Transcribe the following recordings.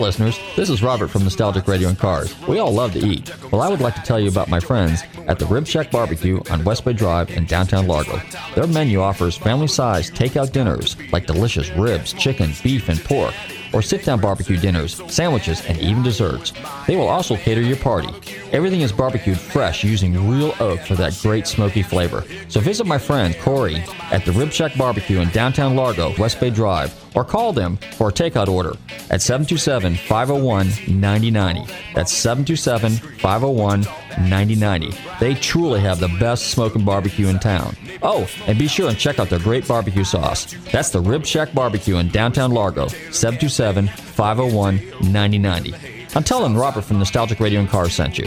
listeners, this is Robert from Nostalgic Radio and Cars. We all love to eat. Well, I would like to tell you about my friends at the Rib Shack Barbecue on West Bay Drive in downtown Largo. Their menu offers family sized takeout dinners like delicious ribs, chicken, beef, and pork or sit down barbecue dinners, sandwiches, and even desserts. They will also cater your party. Everything is barbecued fresh using real oak for that great smoky flavor. So visit my friend Corey at the Rib Shack Barbecue in downtown Largo, West Bay Drive, or call them for a takeout order at 727 501 9090. That's 727 501 9090. They truly have the best smoking barbecue in town. Oh, and be sure and check out their great barbecue sauce. That's the Rib Shack Barbecue in downtown Largo, 727 501 9090. I'm telling Robert from Nostalgic Radio and Cars sent you.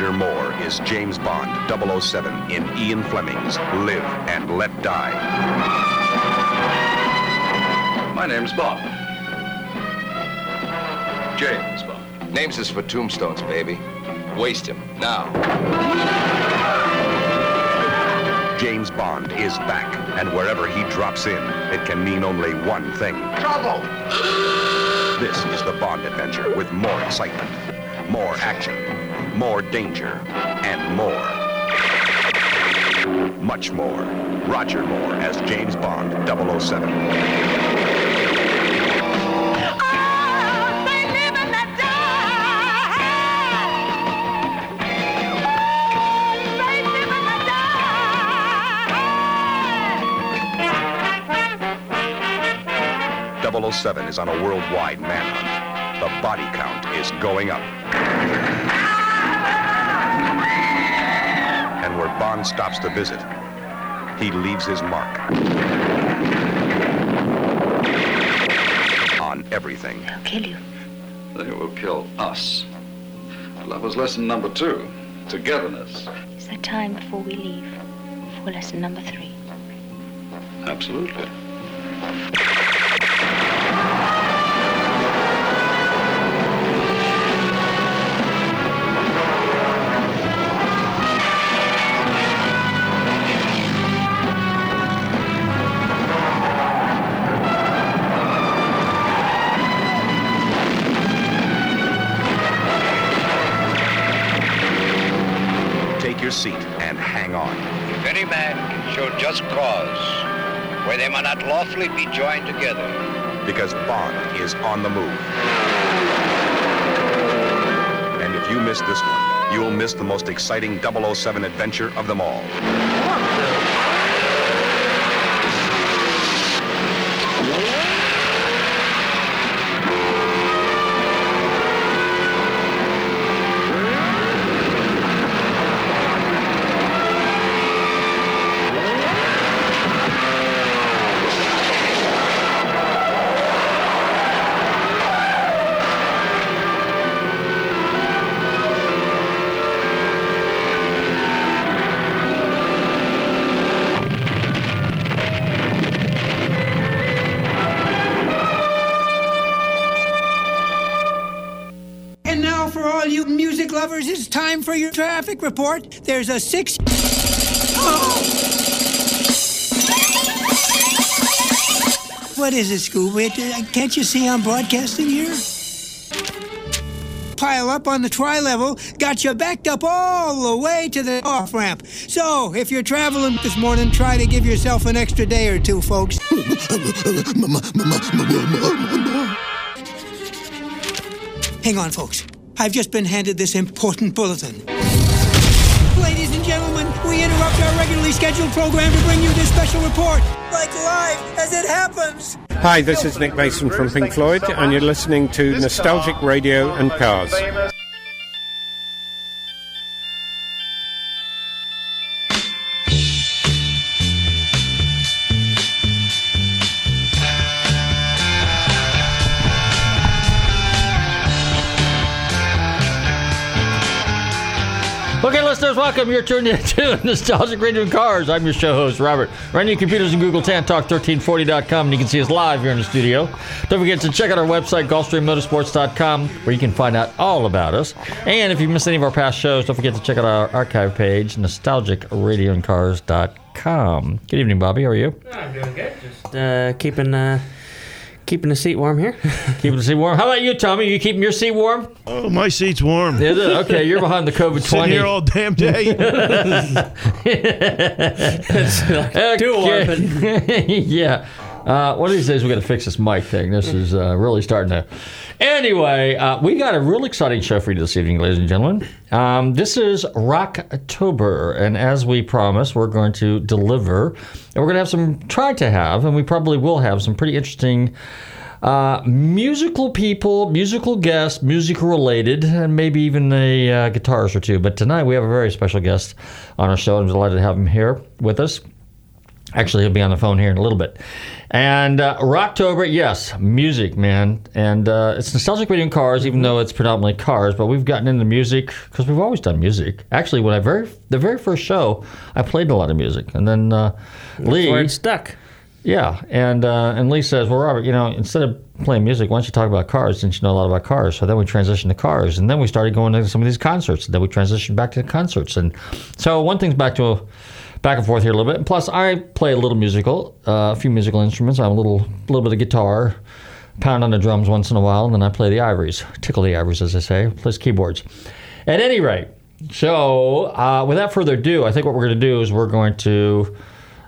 Roger Moore is James Bond 007 in Ian Fleming's Live and Let Die. My name's Bond. James Bond. Names is for tombstones, baby. Waste him, now. James Bond is back, and wherever he drops in, it can mean only one thing. Trouble! This is the Bond adventure with more excitement, more action, more danger, and more. Much more. Roger Moore as James Bond 007. .007 is on a worldwide manhunt. The body count is going up. Bond stops to visit, he leaves his mark. On everything. I'll kill you. They will kill us. That was lesson number two. Togetherness. Is there time before we leave for lesson number three? Absolutely. Where they may not lawfully be joined together, because Bond is on the move. And if you miss this one, you'll miss the most exciting 007 adventure of them all. Traffic report. There's a six. Oh! What is it, Scooby? Uh, Can't you see I'm broadcasting here? Pile up on the tri level got you backed up all the way to the off ramp. So, if you're traveling this morning, try to give yourself an extra day or two, folks. Hang on, folks. I've just been handed this important bulletin. Regularly scheduled program to bring you this special report, like live as it happens. Hi, this is Nick Mason from Pink Floyd, and you're listening to Nostalgic Radio and Cars. Okay, listeners, welcome. You're tuned in to Nostalgic Radio and Cars. I'm your show host, Robert. Run your computers and Google TanTalk1340.com, and you can see us live here in the studio. Don't forget to check out our website, GulfstreamMotorsports.com, where you can find out all about us. And if you missed any of our past shows, don't forget to check out our archive page, NostalgicRadioandCars.com. Good evening, Bobby. How are you? I'm doing good. Just uh, keeping uh, keeping the seat warm here. Keeping the seat warm. How about you, Tommy? You keeping your seat warm? Oh, my seat's warm. Is it? Okay, you're behind the COVID Sitting 20. here all damn day. Too warm. yeah. Uh, one of these days we're going to fix this mic thing. This is uh, really starting to. Anyway, uh, we got a real exciting show for you this evening, ladies and gentlemen. Um, this is Rocktober, and as we promised, we're going to deliver, and we're going to have some. Try to have, and we probably will have some pretty interesting. Uh, musical people, musical guests, musical related, and maybe even a uh, guitarist or two. But tonight we have a very special guest on our show. I'm delighted to have him here with us. Actually, he'll be on the phone here in a little bit. And uh, Rocktober, yes, music, man. And uh, it's nostalgic radio and cars, even though it's predominantly cars. But we've gotten into music because we've always done music. Actually, when I very the very first show, I played a lot of music, and then uh, Lee, stuck. yeah, and uh, and Lee says, "Well, Robert, you know, instead of playing music, why don't you talk about cars? Since you know a lot about cars." So then we transitioned to cars, and then we started going to some of these concerts. And then we transitioned back to the concerts, and so one thing's back to a, back and forth here a little bit. And plus, I play a little musical, uh, a few musical instruments. I have a little little bit of guitar, pound on the drums once in a while, and then I play the ivories, tickle the ivories, as I say, plays keyboards. At any rate, so uh, without further ado, I think what we're going to do is we're going to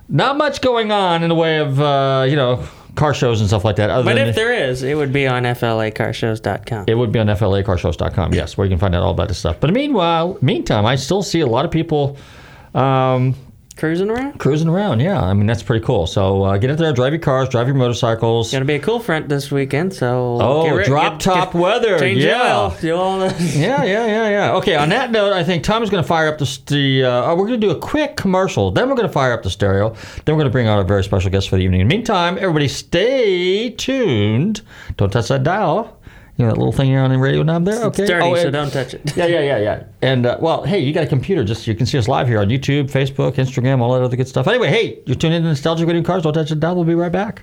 not much going on in the way of uh, you know car shows and stuff like that. Other But than if there is, it would be on FLACarshows.com. it would be on FLACarshows.com, yes, where you can find out all about this stuff. But meanwhile, meantime, I still see a lot of people um, Cruising around. cruising around. Yeah, I mean that's pretty cool. So uh, get out there, drive your cars, drive your motorcycles. Gonna be a cool front this weekend, so Oh, drop get- top get- weather. Change yeah. the oil. Do all the yeah, yeah, yeah, yeah. Okay, on that note, I think Tom is going to fire up the. the uh, oh, we're going to do a quick commercial. Then we're going to fire up the stereo. Then we're going to bring out a very special guest for the evening. In the meantime, everybody stay tuned. Don't touch that dial. You know that little thing here on the radio knob there? Okay. It's dirty, Oh, so and- don't touch it. Yeah, yeah, yeah, yeah. And, uh, well, hey, you got a computer. Just You can see us live here on YouTube, Facebook, Instagram, all that other good stuff. Anyway, hey, you're tuned in to Nostalgic Radio Cars. Don't touch the dial. We'll be right back.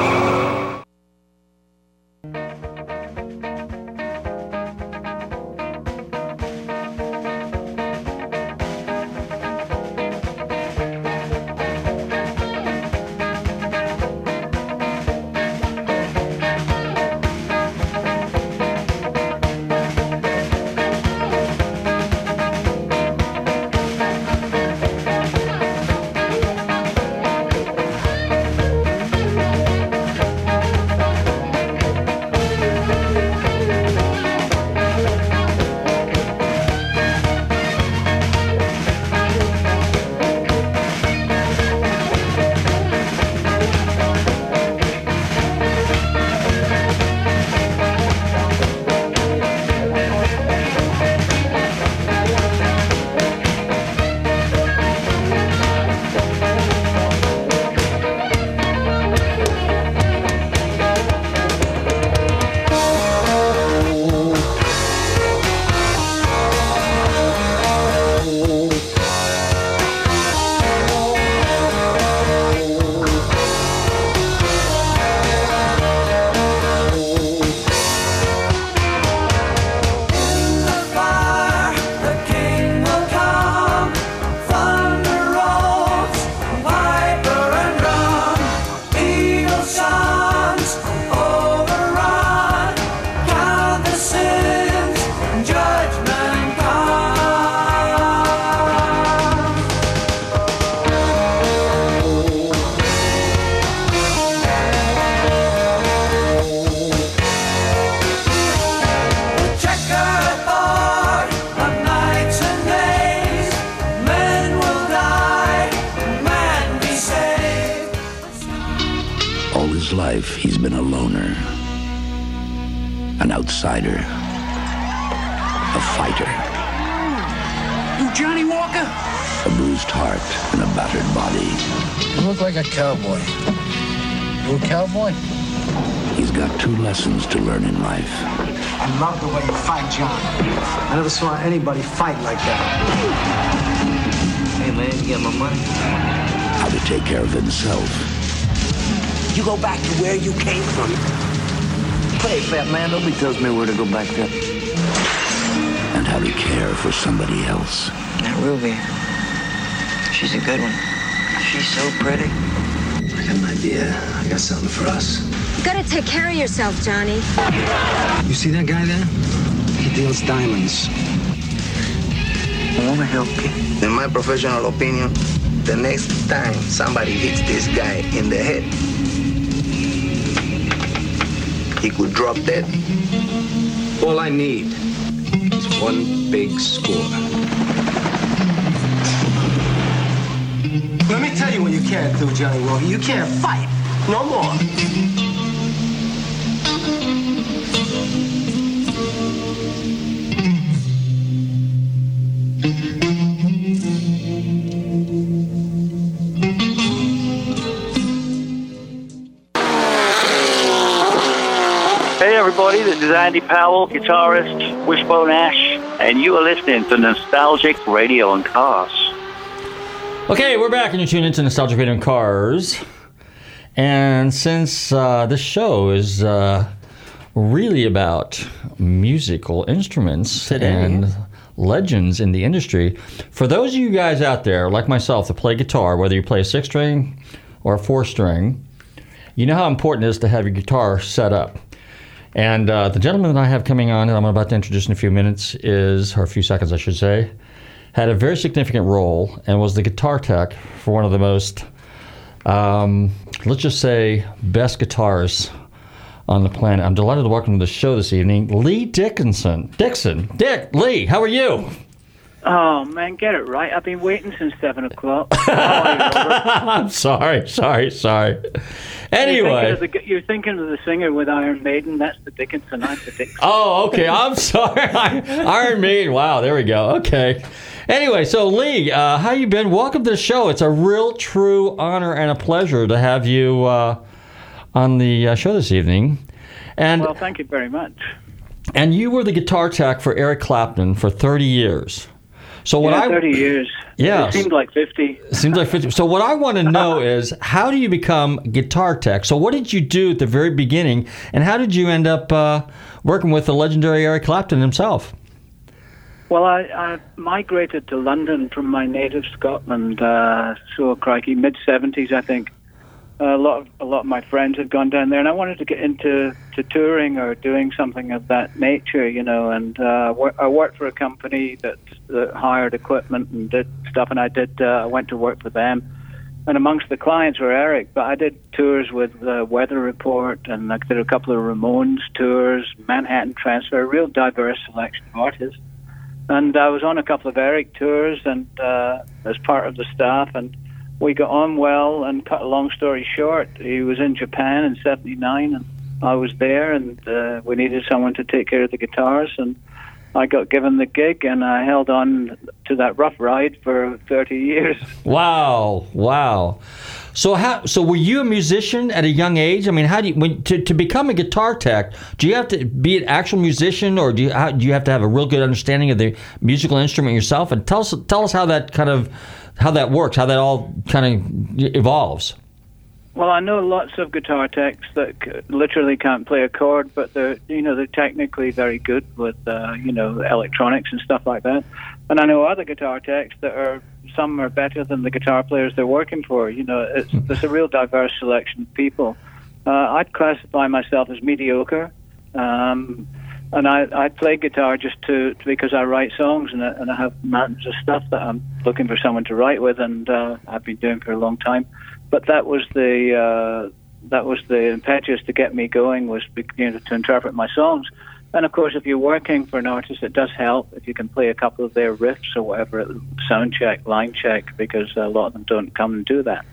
been a loner, an outsider, a fighter, You Johnny Walker? a bruised heart, and a battered body. You look like a cowboy. You a cowboy? He's got two lessons to learn in life. I love the way you fight, John. I never saw anybody fight like that. Hey, man, you get my money? How to take care of himself You go back to where you came from. Hey, fat man, nobody tells me where to go back to. and how to care for somebody else. That Ruby. She's a good one. She's so pretty. I got an idea. I got something for us. You gotta take care of yourself, Johnny. You see that guy there? He deals diamonds. I wanna help you. In my professional opinion, the next time somebody hits this guy in the head, he could drop dead. All I need is one big score. Let me tell you what you can't do, Johnny Walker. You can't fight. No more. Everybody, this is Andy Powell, guitarist, Wishbone Ash, and you are listening to Nostalgic Radio and Cars. Okay, we're back, and you're tuning into Nostalgic Radio and Cars. And since uh, this show is uh, really about musical instruments Today. and legends in the industry, for those of you guys out there, like myself, that play guitar, whether you play a six string or a four string, you know how important it is to have your guitar set up. And uh, the gentleman that I have coming on, that I'm about to introduce in a few minutes, is, or a few seconds, I should say, had a very significant role and was the guitar tech for one of the most, um, let's just say, best guitars on the planet. I'm delighted to welcome to the show this evening, Lee Dickinson. Dixon, Dick, Lee, how are you? Oh man, get it right. I've been waiting since seven o'clock. I'm sorry, sorry, sorry. Anyway. you're thinking, of the, you're thinking of the singer with Iron Maiden. That's the Dickinson. I'm the Dixon. Oh, okay. I'm sorry. Iron Maiden. Wow, there we go. Okay. Anyway, so Lee, uh, how you been? Welcome to the show. It's a real, true honor and a pleasure to have you uh, on the uh, show this evening. And well, thank you very much. and you were the guitar tech for Eric Clapton for 30 years. So what yeah, I years. Yeah. it seemed like fifty. Seems like 50. So what I want to know is how do you become guitar tech? So what did you do at the very beginning, and how did you end up uh, working with the legendary Eric Clapton himself? Well, I, I migrated to London from my native Scotland. Uh, so crikey, mid seventies, I think. A lot of a lot of my friends had gone down there, and I wanted to get into to touring or doing something of that nature, you know. And uh, I worked for a company that, that hired equipment and did stuff, and I did. Uh, I went to work for them, and amongst the clients were Eric. But I did tours with uh, Weather Report, and I did a couple of Ramones tours, Manhattan Transfer, a real diverse selection of artists. And I was on a couple of Eric tours, and uh, as part of the staff, and we got on well. And cut a long story short, he was in Japan in '79, and I was there, and uh, we needed someone to take care of the guitars, and I got given the gig, and I held on to that rough ride for 30 years. Wow, wow. So how? So were you a musician at a young age? I mean, how do you when to, to become a guitar tech? Do you have to be an actual musician, or do you how, do you have to have a real good understanding of the musical instrument yourself? And tell us tell us how that kind of how that works, how that all kind of evolves. Well, I know lots of guitar techs that c- literally can't play a chord, but they're you know they're technically very good with uh, you know electronics and stuff like that. And I know other guitar techs that are some are better than the guitar players they're working for. You know, it's, there's a real diverse selection of people. Uh, I'd classify myself as mediocre, um, and I, I play guitar just to because I write songs and I, and I have mountains of stuff that I'm looking for someone to write with, and uh, I've been doing for a long time but that was the uh, that was the impetus to get me going was you know, to interpret my songs. And of course, if you're working for an artist, it does help if you can play a couple of their riffs or whatever, sound check, line check, because a lot of them don't come and do that.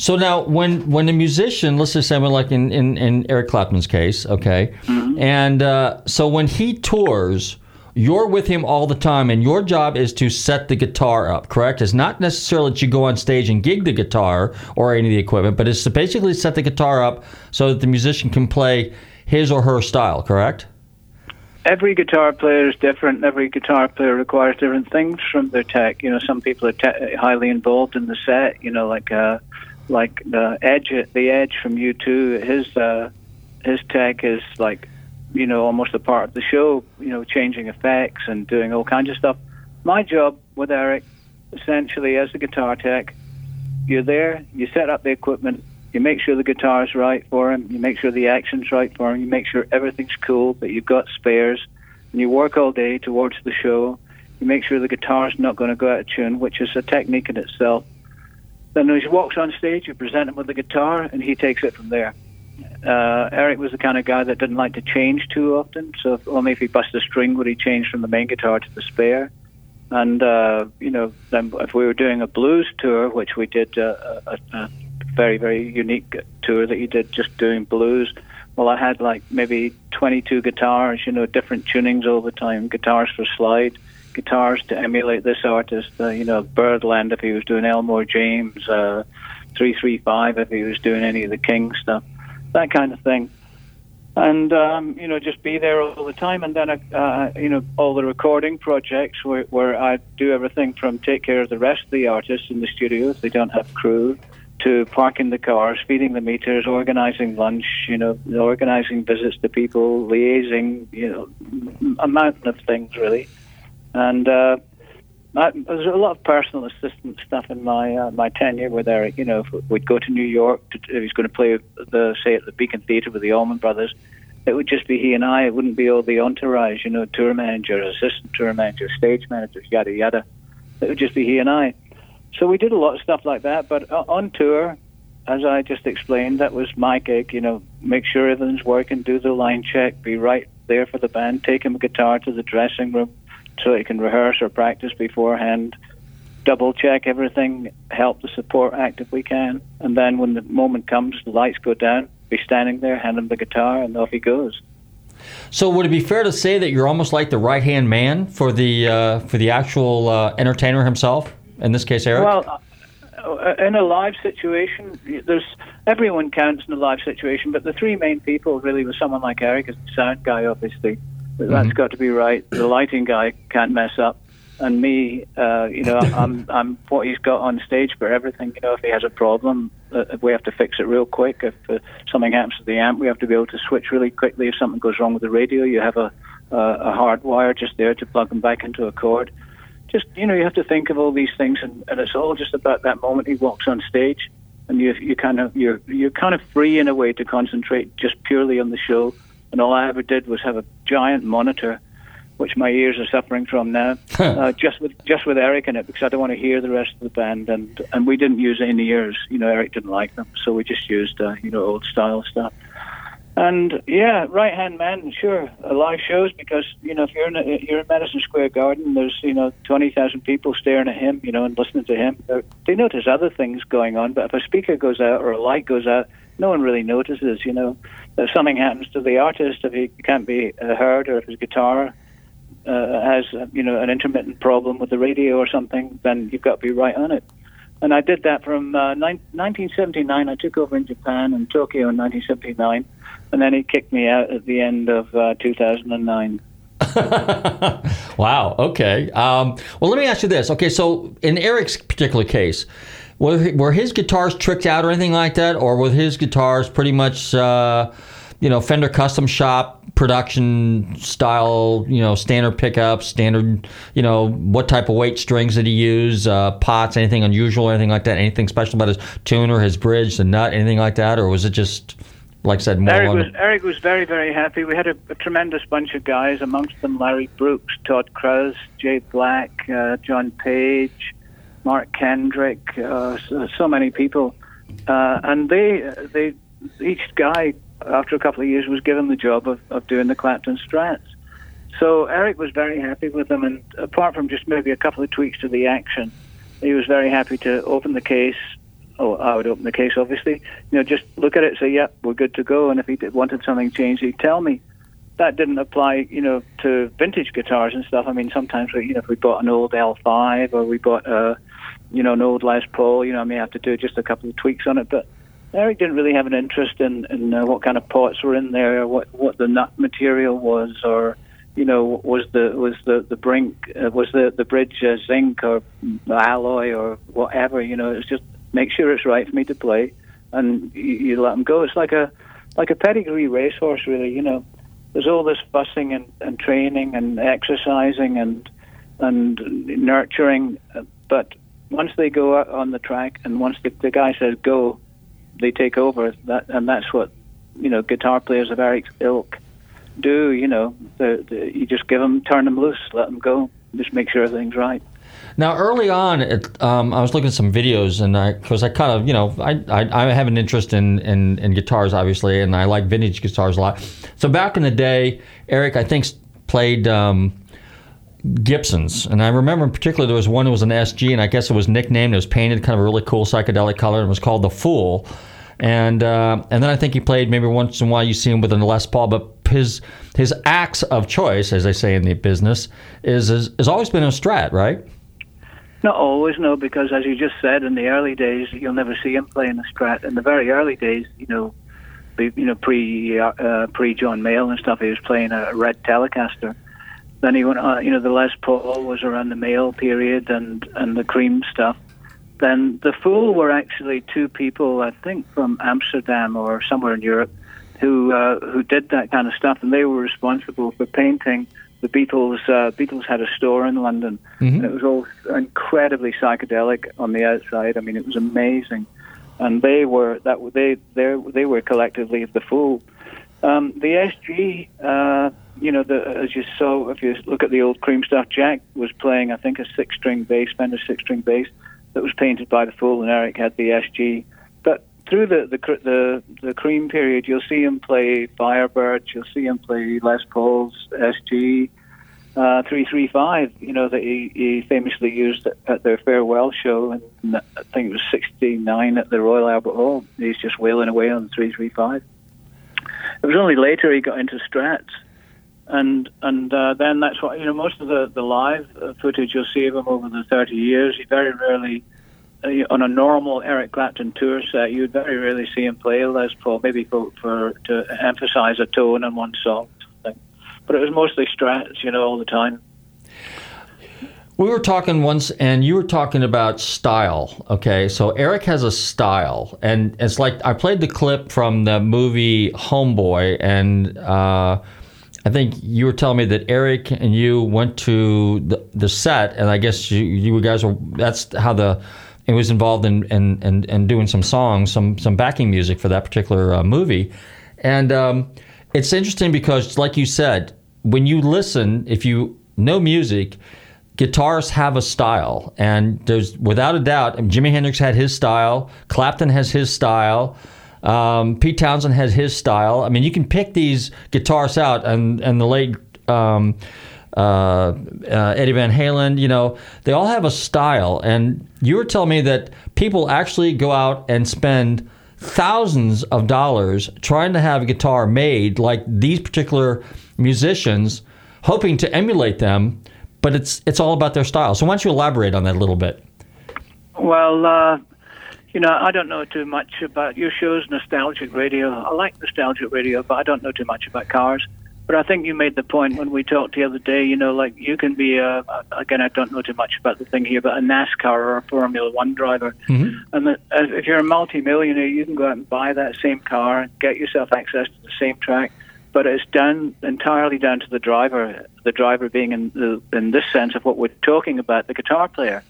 So now, when when a musician, let's just say, like in, in, in Eric Clapton's case, okay, Mm-hmm. and uh, so when he tours, you're with him all the time, and your job is to set the guitar up. Correct? It's not necessarily that you go on stage and gig the guitar or any of the equipment, but it's to basically set the guitar up so that the musician can play his or her style. Correct? every guitar player is different. Every guitar player requires different things from their tech. You know, some people are te- highly involved in the set. You know, like uh, like the Edge, the Edge from U2. His uh, his tech is like, you know, almost a part of the show. You know, changing effects and doing all kinds of stuff. My job with Eric, essentially, as the guitar tech, you're there. You set up the equipment. You make sure the guitar's right for him. You make sure the action's right for him. You make sure everything's cool, that you've got spares. And you work all day towards the show. You make sure the guitar's not going to go out of tune, which is a technique in itself. Then as he walks on stage, you present him with the guitar, and he takes it from there. Uh, Eric was the kind of guy that didn't like to change too often, so if, only if he bust a string would he change from the main guitar to the spare. And uh, you know, then if we were doing a blues tour, which we did uh, a, a very very unique tour that he did just doing blues. Well, I had like maybe 22 guitars, you know, different tunings all the time. Guitars for slide, guitars to emulate this artist. Uh, you know, Byrdland if he was doing Elmore James, uh, 335 if he was doing any of the King stuff, that kind of thing and um, you know just be there all the time. And then uh, you know all the recording projects where, where I do everything from take care of the rest of the artists in the studio if they don't have crew, to parking the cars, feeding the meters, organizing lunch, you know, organizing visits to people, liaising, you know, a mountain of things really, and. Uh, I, there's a lot of personal assistant stuff in my uh, my tenure with Eric. You know, we'd go to New York, to, if he's going to play the say at the Beacon Theatre with the Allman Brothers, it would just be he and I. It wouldn't be all the entourage. You know, tour manager, assistant tour manager, stage manager, yada yada. It would just be he and I. So we did a lot of stuff like that. But uh, on tour, as I just explained, that was my gig. You know, make sure everything's working, do the line check, be right there for the band, take him a guitar to the dressing room so he can rehearse or practice beforehand, double check everything, help the support act if we can, and then when the moment comes, the lights go down, be standing there, hand him the guitar, and off he goes. So would it be fair to say that you're almost like the right hand man for the uh, for the actual uh, entertainer himself? In this case, Eric. Well, uh, in a live situation, there's everyone counts in a live situation, but the three main people really was someone like Eric, as the sound guy, obviously. That's mm-hmm. got to be right. The lighting guy can't mess up, and me, uh, you know, I'm I'm what he's got on stage for everything. You know, if he has a problem, uh, we have to fix it real quick. If uh, something happens to the amp, we have to be able to switch really quickly. If something goes wrong with the radio, you have a a hard wire just there to plug them back into a cord. Just you know, you have to think of all these things, and, and it's all just about that moment he walks on stage, and you you kind of you're you're kind of free in a way to concentrate just purely on the show and all I ever did was have a giant monitor, which my ears are suffering from now, uh, just with just with Eric in it because I don't want to hear the rest of the band, and and we didn't use any ears. You know, Eric didn't like them, so we just used uh, you know old style stuff. And yeah, right hand man, sure, uh, live shows because you know if you're in a, you're in Madison Square Garden, there's you know twenty thousand people staring at him, you know, and listening to him. They're, they notice other things going on, but if a speaker goes out or a light goes out, no one really notices. You know, if something happens to the artist, if he can't be uh, heard, or if his guitar uh, has you know an intermittent problem with the radio or something, then you've got to be right on it. And I did that from uh, 1979. I took over in Japan and Tokyo in 1979, and then he kicked me out at the end of uh, 2009. wow. Okay. Um, well, let me ask you this. Okay, so in Eric's particular case, were, were his guitars tricked out or anything like that, or were his guitars pretty much, uh, you know, Fender Custom Shop production style, you know, standard pickups, standard, you know, what type of weight strings did he use, uh, pots, anything unusual, anything like that, anything special about his tuner, his bridge, the nut, anything like that, or was it just? Like I said, more Eric was, Eric was very, very happy. We had a, a, tremendous bunch of guys, amongst them Larry Brooks, Todd Krause, Jay Black, uh, John Page, Mark Kendrick, uh, so, so, many people, uh, and they they each guy after a couple of years was given the job of, of doing the Clapton Strats. So Eric was very happy with them, and apart from just maybe a couple of tweaks to the action, he was very happy to open the case, oh, I would open the case. Obviously, you know, just look at it, say, "Yeah, we're good to go." And if he did, wanted something changed, he'd tell me. That didn't apply, you know, to vintage guitars and stuff. I mean, sometimes, we, you know, if we bought an old L5 or we bought a, you know, an old Les Paul, you know, I may have to do just a couple of tweaks on it. But Eric didn't really have an interest in, in uh, what kind of pots were in there, what what the nut material was, or you know, was the was the the brink uh, was the the bridge uh, zinc or alloy or whatever. You know, it's just make sure it's right for me to play, and you, you let them go. It's like a like a pedigree racehorse, really. You know, there's all this fussing and, and training and exercising and and nurturing, but once they go out on the track and once the, the guy says go, they take over. That and that's what you know guitar players of Eric's ilk do. You know, the, the, you just give them, turn them loose, let them go, just make sure everything's right. Now, early on, it, um, I was looking at some videos, and I, because I kind of, you know, I, I, I have an interest in, in, in guitars, obviously, and I like vintage guitars a lot. So back in the day, Eric, I think, played um, Gibsons, and I remember in particular there was one that was an SG, and I guess it was nicknamed. It was painted kind of a really cool psychedelic color, and it was called the Fool. And uh, and then I think he played maybe once in a while you see him with an Les Paul, but his his axe of choice, as they say in the business, is is has always been a Strat, right? Not always, no, because as you just said, in the early days, you'll never see him playing a Strat. In the very early days, you know, you know, pre uh, pre John Mayall and stuff, he was playing a red Telecaster. Then he went, on, you know, the Les Paul was around the Mayall period and and the Cream stuff. Then the Fool were actually two people, I think, from Amsterdam or somewhere in Europe, who uh, who did that kind of stuff, and they were responsible for painting the Beatles. Uh, Beatles had a store in London, mm-hmm. and it was all incredibly psychedelic on the outside. I mean, it was amazing, and they were that they they they were collectively the Fool. Um, the SG, uh, you know, the, as you saw, if you look at the old cream stuff, Jack was playing, I think, a six-string bass, Fender six-string bass that was painted by the Fool, and Eric had the SG. But through the the the, the cream period, you'll see him play Firebirds, you'll see him play Les Paul's SG. Uh, 335, you know, that he, he famously used at, at their farewell show, and I think it was 69 at the Royal Albert Hall. He's just wailing away on the 335. It was only later he got into Strats, and and uh, then that's what you know. Most of the the live footage you'll see of him over the 30 years. He very rarely uh, on a normal Eric Clapton tour set, you'd very rarely see him play Les Paul, maybe for, for to emphasize a tone in one song. But it was mostly strats, you know, all the time. We were talking once, and you were talking about style. Okay, so Eric has a style, and it's like I played the clip from the movie Homeboy, and uh, I think you were telling me that Eric and you went to the, the set, and I guess you, you guys were. That's how the he was involved in, in, in, in, doing some songs, some some backing music for that particular uh, movie, and um, it's interesting because, like you said, when you listen, if you know music, guitars have a style, and there's without a doubt, Jimi Hendrix had his style, Clapton has his style. Um, Pete Townshend has his style. I mean, you can pick these guitarists out, and and the late um, uh, uh, Eddie Van Halen, you know, they all have a style. And you were telling me that people actually go out and spend thousands of dollars trying to have a guitar made like these particular musicians, hoping to emulate them, but it's it's all about their style. So why don't you elaborate on that a little bit? Well, uh, you know, I don't know too much about your show's nostalgic radio. I like nostalgic radio, but I don't know too much about cars. But I think you made the point when we talked the other day. You know, like you can be a again, I don't know too much about the thing here, but a NASCAR or a Formula One driver, mm-hmm. and the, if you're a multi-millionaire, you can go out and buy that same car, and get yourself access to the same track. But it's down entirely down to the driver. The driver being in the in this sense of what we're talking about, the guitar player.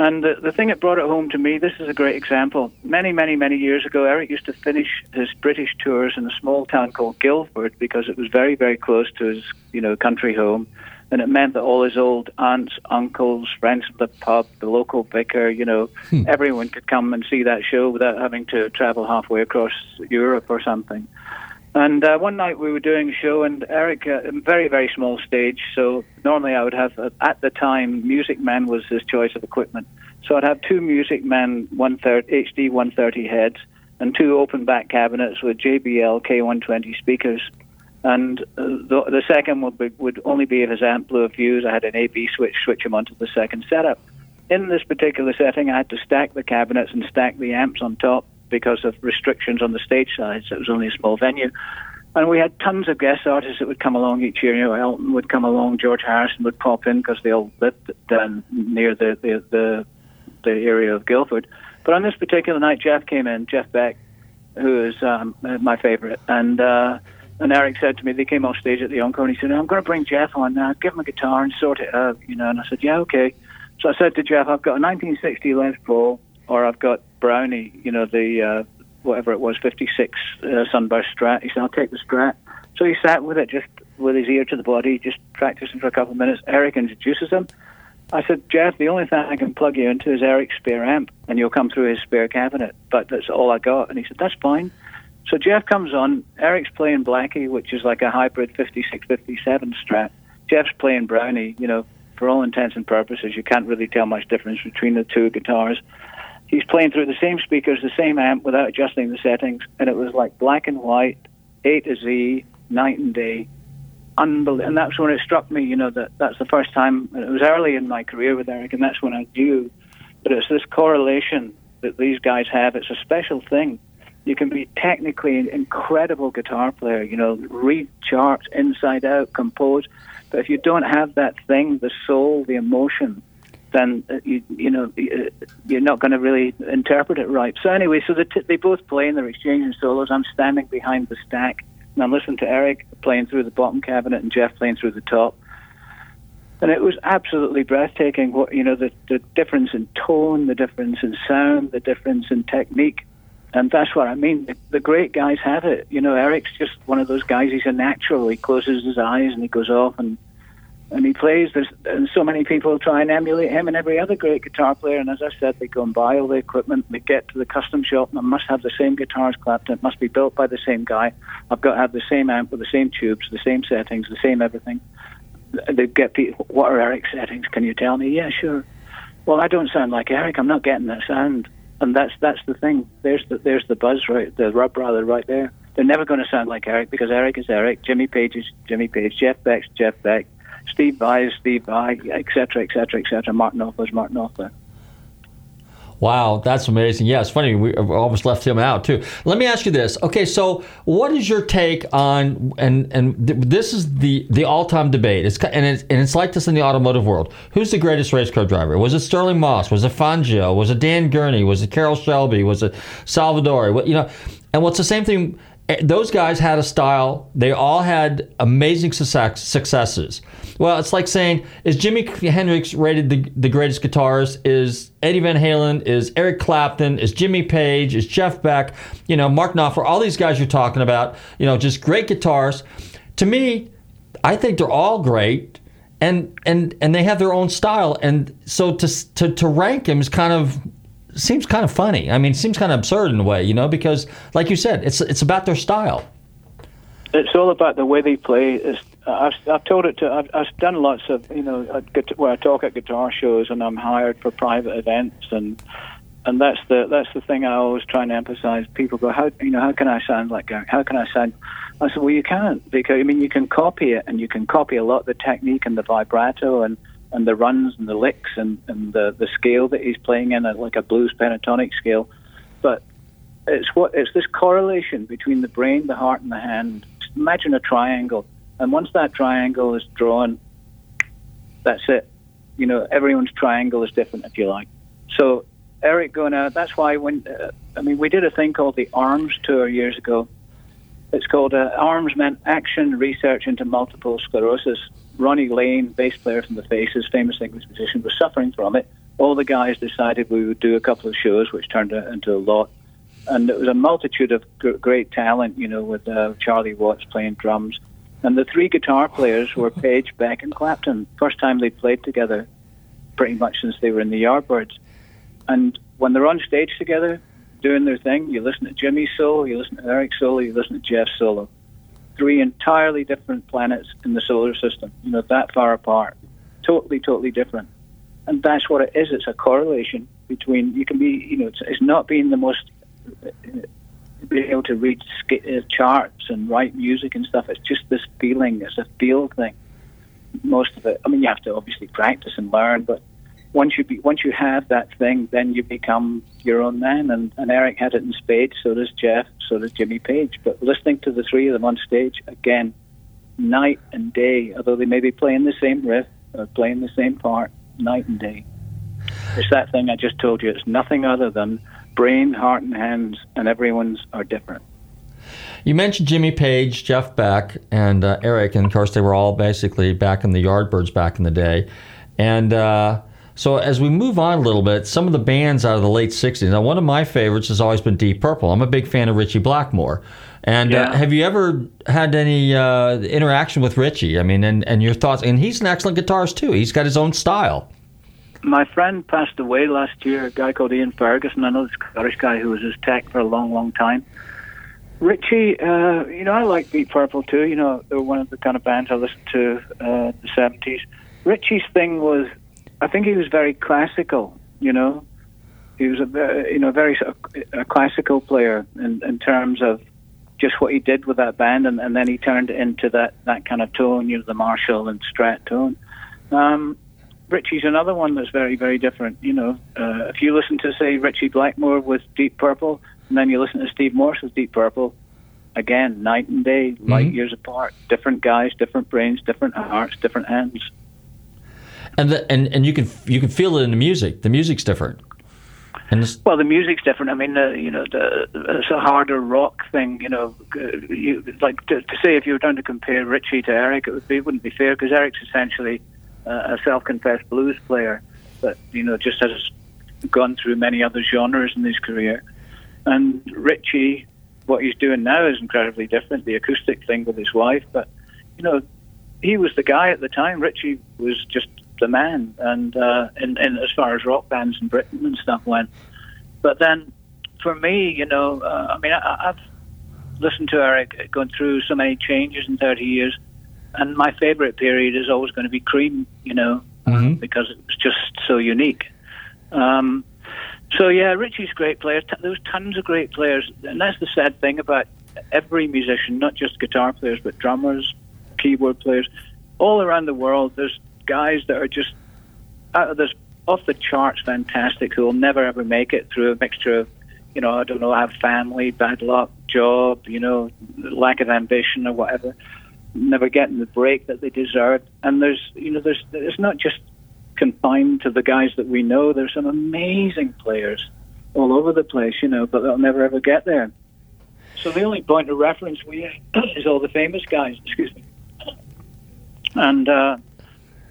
And the, the thing that brought it home to me, this is a great example. Many, many, many years ago, Eric used to finish his British tours in a small town called Guildford because it was very, very close to his, you know, country home. And it meant that all his old aunts, uncles, friends from the pub, the local vicar, you know, hmm. everyone could come and see that show without having to travel halfway across Europe or something. And uh, one night we were doing a show, and Eric, uh, very, very small stage. So normally I would have, uh, at the time, Music Man was his choice of equipment. So I'd have two Music Man 130, HD 130 heads and two open back cabinets with JBL K120 speakers. And uh, the, the second would, be, would only be if his amp blew a fuse. I had an AB switch, switch him onto the second setup. In this particular setting, I had to stack the cabinets and stack the amps on top because of restrictions on the stage side. So it was only a small venue. And we had tons of guest artists that would come along each year. You know, Elton would come along, George Harrison would pop in because they all lived down near the, the, the, the area of Guildford. But on this particular night, Jeff came in, Jeff Beck, who is um, my favorite. And uh, and Eric said to me, they came off stage at the encore, and he said, I'm going to bring Jeff on now, give him a guitar and sort it out, you know. And I said, yeah, okay. So I said to Jeff, I've got a 1960 Les Paul, or I've got Brownie, you know, the uh, whatever it was, 56 uh, Sunburst Strat. He said, I'll take the Strat. So he sat with it, just with his ear to the body, just practicing for a couple of minutes. Eric introduces him. I said, Jeff, the only thing I can plug you into is Eric's spare amp, and you'll come through his spare cabinet. But that's all I got. And he said, that's fine. So Jeff comes on. Eric's playing Blackie, which is like a hybrid 56, 57 Strat. Jeff's playing Brownie. You know, for all intents and purposes, you can't really tell much difference between the two guitars. He's playing through the same speakers, the same amp, without adjusting the settings, and it was like black and white, A to Z, night and day. Unbelievable. And that's when it struck me, you know, that that's the first time, it was early in my career with Eric, and that's when I knew that it's this correlation that these guys have. It's a special thing you can be technically an incredible guitar player, you know, read charts inside out, compose. But if you don't have that thing, the soul, the emotion, then uh, you you know uh, you're not going to really interpret it right. So anyway, so t- they both play and they're exchanging solos. I'm standing behind the stack and I'm listening to Eric playing through the bottom cabinet and Jeff playing through the top. And it was absolutely breathtaking. What you know, the the difference in tone, the difference in sound, the difference in technique and that's what I mean. The, the, great guys have it. You know, Eric's just one of those guys. He's a natural. He closes his eyes and he goes off and and he plays. There's and so many people try and emulate him and every other great guitar player. And as I said, they go and buy all the equipment. They get to the custom shop and must have the same guitars clapped. It must be built by the same guy. I've got to have the same amp with the same tubes, the same settings, the same everything. They get people. What are Eric's settings? Can you tell me? Yeah, sure. Well, I don't sound like Eric. I'm not getting that sound and that's that's the thing. There's the there's the buzz right, the rub rather right there. They're never going to sound like Eric because Eric is Eric. Jimmy Page is Jimmy Page. Jeff Beck's Jeff Beck. Steve Vai is Steve Vai, etc., etc., etc. Martin Knopfler is Martin Knopfler. Wow, that's amazing. Yeah, it's funny. We almost left him out too. Let me ask you this. Okay, so what is your take on and and th- this is the the all time debate. It's and it's and it's like this in the automotive world. Who's the greatest race car driver? Was it Stirling Moss? Was it Fangio? Was it Dan Gurney? Was it Carroll Shelby? Was it Salvadori? What you know? And what's the same thing? Eh, those guys had a style. They all had amazing success, successes. Well, it's like saying, is Jimi Hendrix rated the, the greatest guitarist? Is Eddie Van Halen? Is Eric Clapton? Is Jimmy Page? Is Jeff Beck? You know, Mark Knopfler, all these guys you're talking about, you know, just great guitars. To me, I think they're all great. And, and and they have their own style, and so to, to to rank them is kind of seems kind of funny. I mean, seems kind of absurd in a way, you know, because like you said, it's it's about their style. It's all about the way they play. It's, I've, I've told it to. I've, I've done lots of you know where I talk at guitar shows and I'm hired for private events and and that's the that's the thing I always try and emphasize. People go, how you know how can I sound like Gary? How can I sound? I said, well, you can't because I mean you can copy it and you can copy a lot the technique and the vibrato and and the runs and the licks and, and the, the scale that he's playing in, like a blues pentatonic scale. But it's what it's this correlation between the brain, the heart, and the hand. Imagine a triangle, and once that triangle is drawn, that's it. You know, everyone's triangle is different, if you like. So Eric going out. That's why when uh, I mean we did a thing called the Arms Tour years ago. It's called uh, Arms meant Action Research into Multiple Sclerosis, Ronnie Lane, bass player from the Faces, famous English musician, was suffering from it. All the guys decided we would do a couple of shows, which turned into a lot. And it was a multitude of great talent, you know, with uh, Charlie Watts playing drums. And the three guitar players were Page, Beck, and Clapton. First time they played together, pretty much since they were in the Yardbirds. And when they're on stage together, doing their thing, you listen to Jimmy's solo, you listen to Eric's solo, you listen to Jeff's solo three entirely different planets in the solar system, you know, that far apart. Totally, totally different. and that's what it is. It's a correlation between you can be, you know, it's, it's not being the most being able to read uh, charts and write music and stuff. It's just this feeling. It's a feel thing. Most of it. I mean, you have to obviously practice and learn, but once you be, once you have that thing, then you become your own man. And, and Eric had it in spades. So does Jeff. So does Jimmy Page. But listening to the three of them on stage again, night and day. Although they may be playing the same riff or playing the same part, night and day. It's that thing I just told you. It's nothing other than brain, heart, and hands, and everyone's are different. You mentioned Jimmy Page, Jeff Beck, and uh, Eric, and of course they were all basically back in the Yardbirds back in the day. And uh, so as we move on a little bit, some of the bands out of the late '60s. Now, one of my favorites has always been Deep Purple. I'm a big fan of Ritchie Blackmore. And uh, have you ever had any uh, interaction with Ritchie? I mean, and, and your thoughts? And he's an excellent guitarist too. He's got his own style. My friend passed away last year, a guy called Ian Ferguson. I know this Scottish guy who was his tech for a long, long time. Ritchie, uh, you know, I like Deep Purple too. You know, they were one of the kind of bands I listened to uh, the 70s. Ritchie's thing was, I think he was very classical, you know. He was a, you know, very a classical player in, in terms of just what he did with that band, and, and then he turned into that, that kind of tone, you know, the Marshall and Strat tone. Um, Ritchie's another one that's very, very different. You know, uh, if you listen to say Ritchie Blackmore with Deep Purple, and then you listen to Steve Morse with Deep Purple, again, night and day, light years apart. Different guys, different brains, different hearts, different hands. And the, and and you can you can feel it in the music. The music's different. And this, Well, the music's different. I mean, uh, you know, the, it's a harder rock thing. You know, you, like to, to say if you were trying to compare Richie to Eric, it would be wouldn't be fair because Eric's essentially a self-confessed blues player, but you know, just has gone through many other genres in his career. And Ritchie, what he's doing now is incredibly different. The acoustic thing with his wife, but you know, he was the guy at the time. Ritchie was just the man, and uh, in, in as far as rock bands in Britain and stuff went. But then, for me, you know, uh, I mean, I, I've listened to Eric going through so many changes in 30 years, and my favorite period is always going to be Cream, you know, um, mm-hmm. because it was just so unique. Um, so yeah, Ritchie's a great player. T- was tons of great players, and that's the sad thing about every musician, not just guitar players, but drummers, keyboard players, all around the world. There's guys that are just uh, out of this off the charts, fantastic, who will never ever make it through a mixture of, you know, I don't know, have family, bad luck, job, you know, lack of ambition or whatever, never getting the break that they deserve. And there's, you know, there's it's not just confined to the guys that we know. There's some amazing players all over the place, you know, but they'll never ever get there. So the only point of reference we have is all the famous guys. Excuse me. And uh,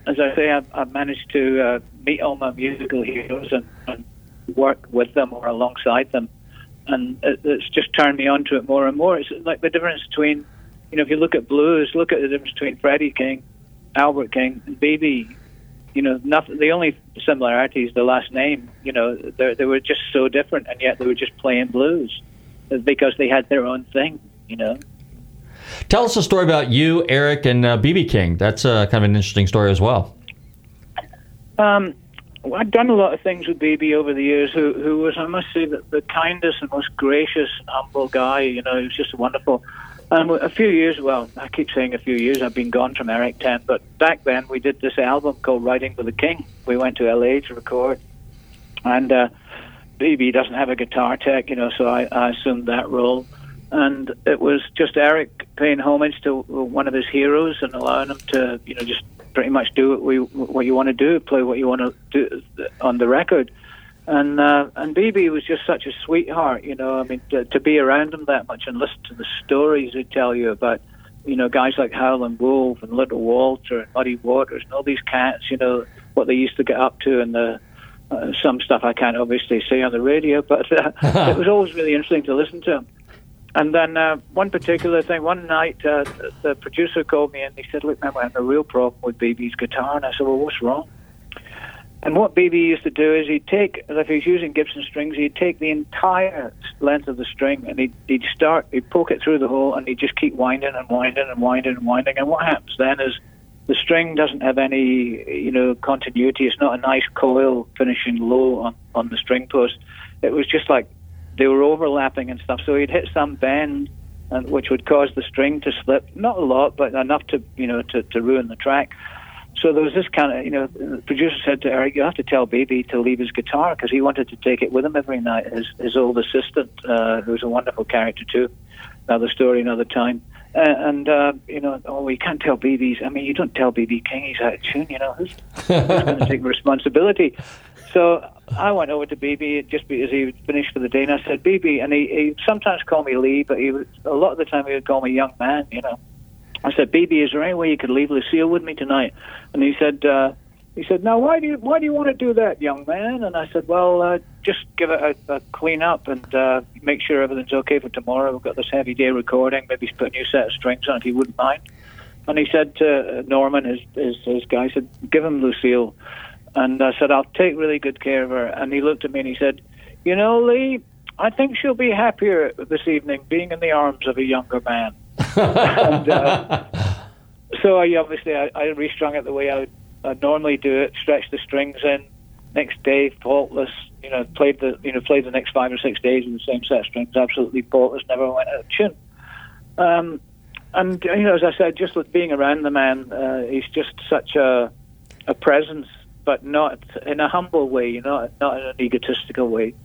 as I say, I've, I've managed to uh, meet all my musical heroes and, and work with them or alongside them, and it, it's just turned me on to it more and more. It's like the difference between, you know, if you look at blues, look at the difference between Freddie King, Albert King, and BB. You know, nothing. The only similarity is the last name. You know, they they were just so different, and yet they were just playing blues because they had their own thing. You know. tell us a story about you, Eric, and uh, BB King. That's uh, kind of an interesting story as well. Um, well, I've done a lot of things with BB over the years. Who, who was, I must say, the, the kindest and most gracious humble guy. You know, he was just a wonderful. And a few years, well, I keep saying a few years. I've been gone from Eric Ten, but back then we did this album called Writing for the King. We went to LA to record, and uh, BB doesn't have a guitar tech, you know, so I, I assumed that role. And it was just Eric paying homage to one of his heroes and allowing him to, you know, just pretty much do what we what you want to do, play what you want to do on the record. And uh, and BB was just such a sweetheart, you know. I mean, to, to be around him that much and listen to the stories he'd tell you about, you know, guys like Howlin' Wolf and Little Walter and Muddy Waters and all these cats, you know, what they used to get up to and the uh, some stuff I can't obviously say on the radio, but uh, it was always really interesting to listen to him. And then uh, one particular thing, one night uh, the- the producer called me and he said, "Look, man, we're having a real problem with BB's guitar." And I said, "Well, what's wrong?" And what BB used to do is he'd take, if he was using Gibson strings, he'd take the entire length of the string and he'd, he'd start, he'd poke it through the hole and he'd just keep winding and winding and winding and winding. And what happens then is The string doesn't have any, you know, continuity. It's not a nice coil finishing low on, on the string post. It was just like they were overlapping and stuff. So he'd hit some bend, and which would cause the string to slip. Not a lot, but enough to, you know, to, to ruin the track. So there was this kind of, you know, the producer said to Eric, "You have to tell BB to leave his guitar because he wanted to take it with him every night." His his old assistant, uh, who was a wonderful character too. Another story, another time. Uh, and uh, you know, oh, we can't tell BB's. I mean, you don't tell BB King he's out of tune. You know, who's, who's going to take responsibility? So I went over to BB just because he finished for the day, and I said, "BB," and he, he sometimes called me Lee, but he would, a lot of the time he would call me young man. You know, I said, "BB, is there any way you could leave Lucille with me tonight?" And he said. Uh, he said, "Now, why do you why do you want to do that, young man?" And I said, "Well, uh, just give it a, a clean up and uh, make sure everything's okay for tomorrow. We've got this heavy day recording. Maybe put a new set of strings on if you wouldn't mind." And he said to Norman, his his, his guy, said, "Give him Lucille." And I said, "I'll take really good care of her." And he looked at me and he said, "You know, Lee, I think she'll be happier this evening being in the arms of a younger man." And, uh, so I obviously I, I restrung it the way I would I'd normally do it, stretch the strings in. Next day, faultless. You know, played the you know played the next five or six days with the same set of strings, absolutely faultless. Never went out of tune. Um, and you know, as I said, just with being around the man, uh, he's just such a a presence, but not in a humble way. You know, not in an egotistical way.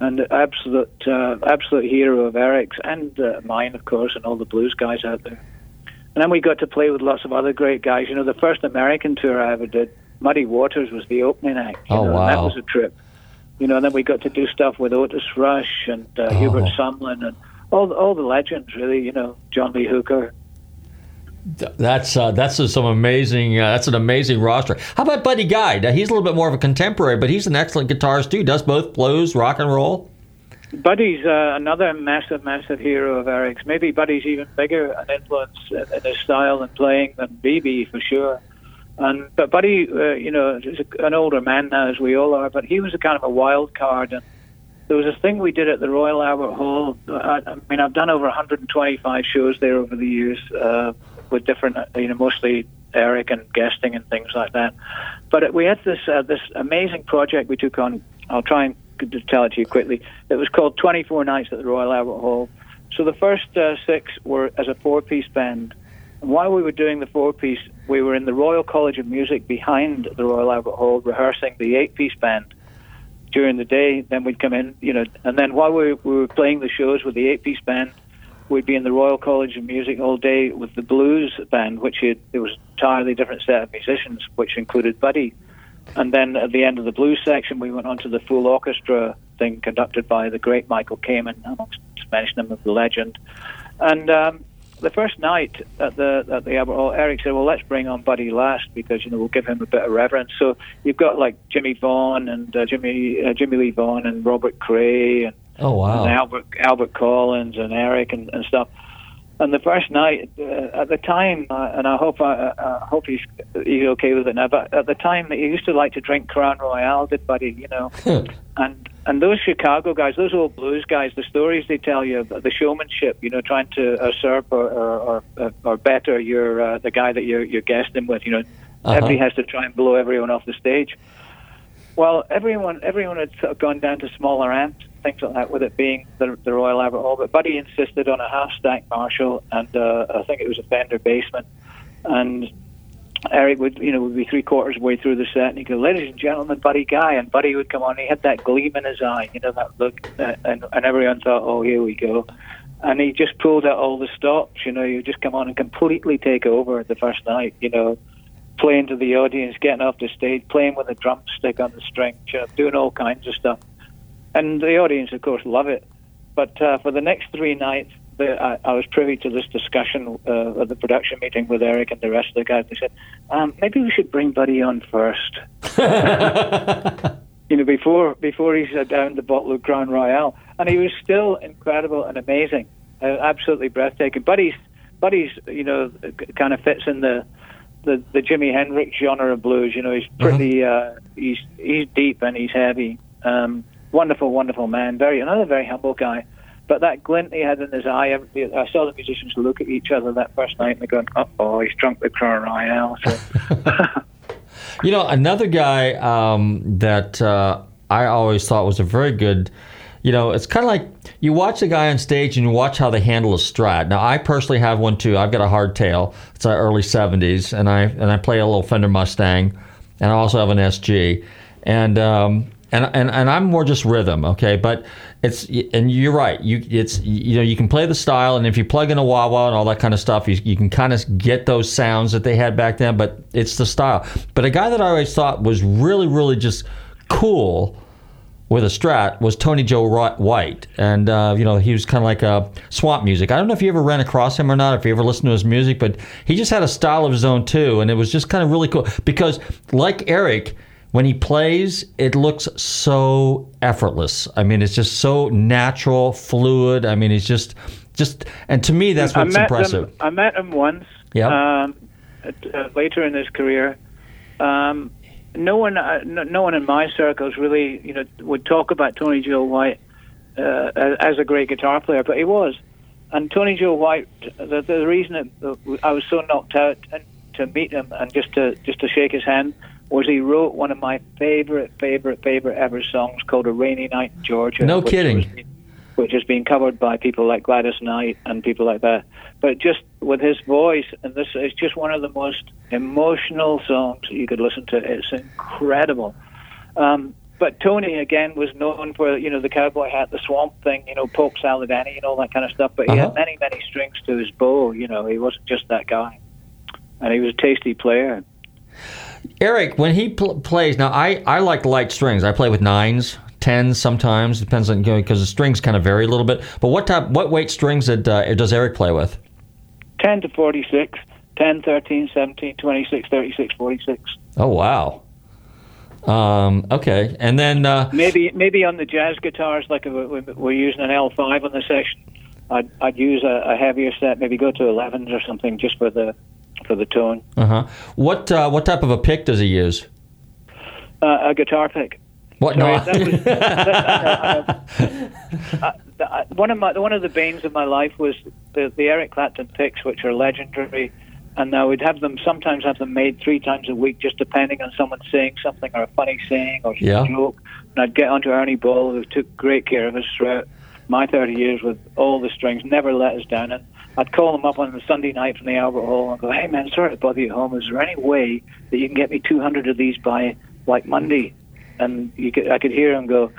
And absolute uh, absolute hero of Eric's and uh, mine, of course, and all the blues guys out there. And then we got to play with lots of other great guys. You know, the first American tour I ever did, Muddy Waters was the opening act. You oh, know, wow. And that was a trip. You know, and then we got to do stuff with Otis Rush and uh, Oh. Hubert Sumlin and all all the legends, really. You know, John Lee Hooker. Th- That's uh, that's some amazing. Uh, that's an amazing roster. How about Buddy Guy? Now, he's a little bit more of a contemporary, but he's an excellent guitarist too. Does both blues, rock and roll. Buddy's uh, another massive, massive hero of Eric's. Maybe Buddy's even bigger an influence in in his style and playing than BB for sure. And but Buddy, uh, you know, is an older man now, as we all are. But he was a kind of a wild card. And there was a thing we did at the Royal Albert Hall. I, I mean, I've done over 125 shows there over the years uh, with different, uh, you know, mostly Eric and guesting and things like that. But we had this uh, this amazing project we took on. I'll try and tell it to you quickly. It was called 24 Nights at the Royal Albert Hall. So the first uh, six were as a four-piece band. And while we were doing the four-piece, we were in the Royal College of Music behind the Royal Albert Hall rehearsing the eight-piece band during the day. Then we'd come in, you know, and then while we, we were playing the shows with the eight-piece band, we'd be in the Royal College of Music all day with the blues band, which had, it was an entirely different set of musicians, which included Buddy. And then at the end of the blues section, we went on to the full orchestra thing conducted by the great Michael Kamen, amongst mention him as the legend. And um, the first night at the at the Albert Hall, Eric said, "Well, let's bring on Buddy last because you know we'll give him a bit of reverence." So you've got like Jimmy Vaughan and uh, Jimmy uh, Jimmy Lee Vaughan and Robert Cray and, Oh wow. and Albert Albert Collins and Eric and, and stuff. And the first night, uh, at the time, uh, and I hope I, I hope he's he's okay with it now. But at the time, he used to like to drink Crown Royal, did Buddy? You know, and and those Chicago guys, those old blues guys, the stories they tell you, the showmanship, you know, trying to usurp or or, or, or better your uh, the guy that you're you're guesting with. You know, Uh-huh. everybody has to try and blow everyone off the stage. Well, everyone everyone had sort of gone down to smaller amps, things like that, with it being the, the Royal Albert Hall. But Buddy insisted on a half stack Marshall, and uh, I think it was a Fender Bassman. And Eric would, you know, would be three quarters of the way through the set, and he'd go, "Ladies and gentlemen, Buddy Guy," and Buddy would come on. And He had that gleam in his eye, you know, that look, uh, and and everyone thought, "Oh, here we go." And he just pulled out all the stops, you know. You just come on and completely take over the first night, you know playing to the audience, getting off the stage, playing with a drumstick on the string, doing all kinds of stuff. And the audience, of course, love it. But uh, for the next three nights, the, I, I was privy to this discussion uh, at the production meeting with Eric and the rest of the guys. They said, um, maybe we should bring Buddy on first. you know, before before he sat down the bottle of Crown Royal, and he was still incredible and amazing, uh, absolutely breathtaking. Buddy's Buddy's, you know, kind of fits in the the the Jimi Hendrix genre of blues. You know, he's pretty uh, he's he's deep and he's heavy. Um, wonderful, wonderful man. Very another very humble guy. But that glint he had in his eye, I saw the musicians look at each other that first night and they're going, "Oh, he's drunk the Crown Royal." So You know, another guy um, that uh, I always thought was a very good. You know, it's kind of like you watch a guy on stage and you watch how they handle a Strat. Now, I personally have one too. I've got a hardtail. It's an early '70s, and I and I play a little Fender Mustang, and I also have an SG, and um, and and and I'm more just rhythm, okay. But it's and you're right. You it's you know you can play the style, and if you plug in a wah wah and all that kind of stuff, you you can kind of get those sounds that they had back then. But it's the style. But a guy that I always thought was really really just cool with a Strat was Tony Joe White, and uh, you know he was kind of like a swamp music. I don't know if you ever ran across him or not, if you ever listened to his music, but he just had a style of his own too, and it was just kind of really cool because, like Eric, when he plays, it looks so effortless. I mean, it's just so natural, fluid. I mean, it's just, just, and to me, that's I what's met impressive. Him, I met him once. Yeah. Um, uh, later in his career, um, no one, uh, no, no one in my circles really, you know, would talk about Tony Joe White uh, as, as a great guitar player, but he was. And Tony Joe White, the, the reason it, uh, I was so knocked out and to meet him and just to just to shake his hand was he wrote one of my favorite, favorite, favorite ever songs called "A Rainy Night in Georgia." No which kidding. was- which has been covered by people like Gladys Knight and people like that. But just with his voice, and this is just one of the most emotional songs you could listen to. It's incredible. Um, but Tony again was known for you know the cowboy hat, the swamp thing, you know, Polk Salad Annie, and all that kind of stuff. But he Uh-huh. had many, many strings to his bow. You know, he wasn't just that guy, and he was a tasty player. Eric, when he pl- plays, now I, I like light strings. I play with nines, tens sometimes. Depends on because the strings kind of vary a little bit. But what type, what weight strings did, uh, does Eric play with? 10 to 46, 10, 13, 17, 26, 36, 46. Oh wow. Um, okay, and then uh, Maybe maybe on the jazz guitars, like we're using an L5 on the session, I'd, I'd use a, a heavier set, maybe go to 11s or something just for the for the tone. uh huh. What uh, what type of a pick does he use? Uh, a guitar pick. What? Sorry, no. that was, that, uh, one of my one of the banes of my life was the, the Eric Clapton picks, which are legendary, and I would have them sometimes have them made three times a week, just depending on someone saying something or a funny saying or Yeah. a joke. And I'd get onto Ernie Ball, who took great care of us throughout my 30 years with all the strings, never let us down. And I'd call him up on a Sunday night from the Albert Hall and go, "Hey man, sorry to bother you at home. Is there any way that you can get me 200 of these by like Monday?" And you could, I could hear him go,